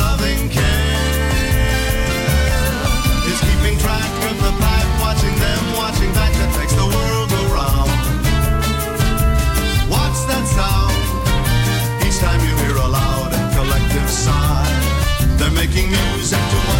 loving care is keeping track of the pipe, watching them, watching back that makes the world go round. What's that sound? Each time you hear a loud and collective sigh, they're making music to one.